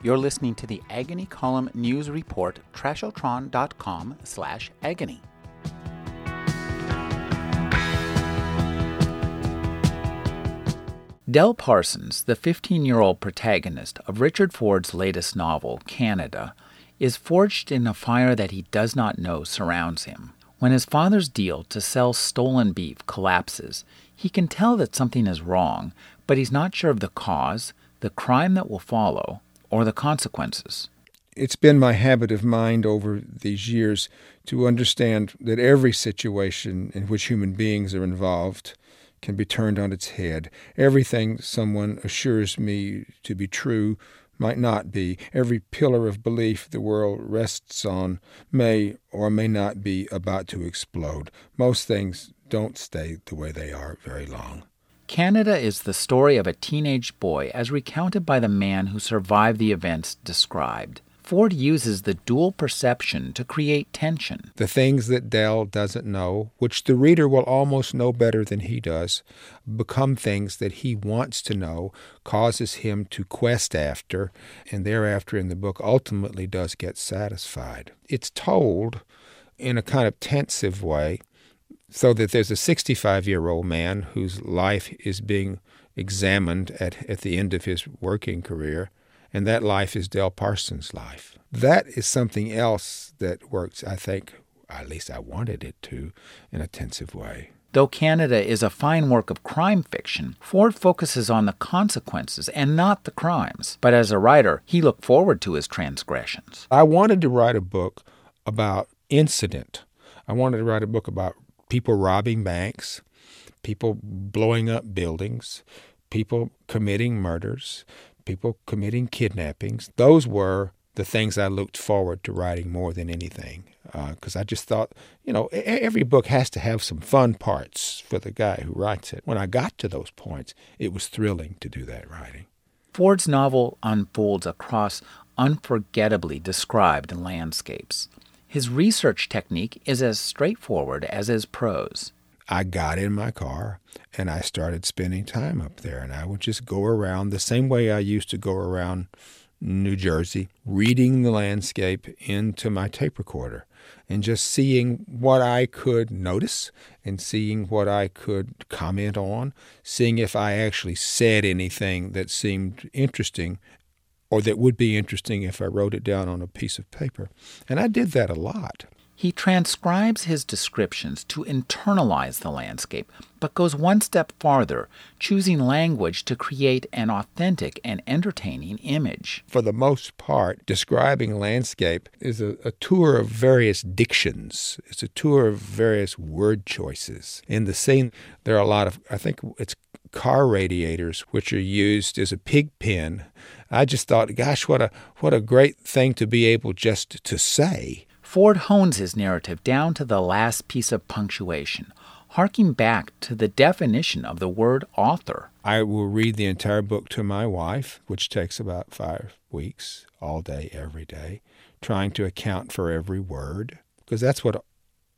You're listening to the Agony Column News Report, trashotron.com slash agony. Dell Parsons, the 15 year old protagonist of Richard Ford's latest novel, Canada, is forged in a fire that he does not know surrounds him. When his father's deal to sell stolen beef collapses, he can tell that something is wrong, but he's not sure of the cause, the crime that will follow, or the consequences. It's been my habit of mind over these years to understand that every situation in which human beings are involved can be turned on its head. Everything someone assures me to be true might not be. Every pillar of belief the world rests on may or may not be about to explode. Most things don't stay the way they are very long. Canada is the story of a teenage boy as recounted by the man who survived the events described. Ford uses the dual perception to create tension. The things that Dell doesn't know, which the reader will almost know better than he does, become things that he wants to know, causes him to quest after, and thereafter in the book ultimately does get satisfied. It's told in a kind of tensive way, so that there's a 65 year old man whose life is being examined at, at the end of his working career and that life is Dell Parsons' life. That is something else that works, I think, at least I wanted it to, in a tensive way. Though Canada is a fine work of crime fiction, Ford focuses on the consequences and not the crimes. But as a writer, he looked forward to his transgressions. I wanted to write a book about incident. I wanted to write a book about people robbing banks, people blowing up buildings, people committing murders, people committing kidnappings. Those were the things I looked forward to writing more than anything. Because uh, I just thought, you know, every book has to have some fun parts for the guy who writes it. When I got to those points, it was thrilling to do that writing. Ford's novel unfolds across unforgettably described landscapes. His research technique is as straightforward as his prose. I got in my car and I started spending time up there. And I would just go around the same way I used to go around New Jersey, reading the landscape into my tape recorder and just seeing what I could notice and seeing what I could comment on, seeing if I actually said anything that seemed interesting or that would be interesting if I wrote it down on a piece of paper. And I did that a lot. He transcribes his descriptions to internalize the landscape, but goes one step farther, choosing language to create an authentic and entertaining image. For the most part, describing landscape is a, a, tour of various dictions. It's a tour of various word choices. In the scene, there are a lot of, I think it's car radiators, which are used as a pig pen. I just thought, gosh, what a what a great thing to be able just to say Ford hones his narrative down to the last piece of punctuation, harking back to the definition of the word author. I will read the entire book to my wife, which takes about five weeks, all day, every day, trying to account for every word, because that's what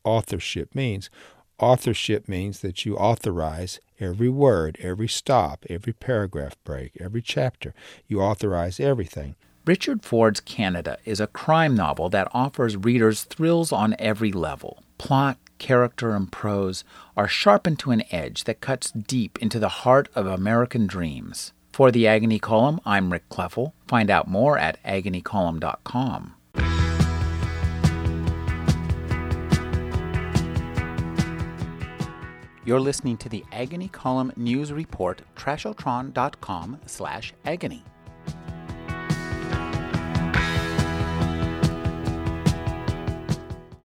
authorship means. Authorship means that you authorize every word, every stop, every paragraph break, every chapter. You authorize everything. Richard Ford's Canada is a crime novel that offers readers thrills on every level. Plot, character, and prose are sharpened to an edge that cuts deep into the heart of American dreams. For the Agony Column, I'm Rick Kleffel. Find out more at agonycolumn.com. You're listening to the Agony Column News Report, trashotron.com slash agony.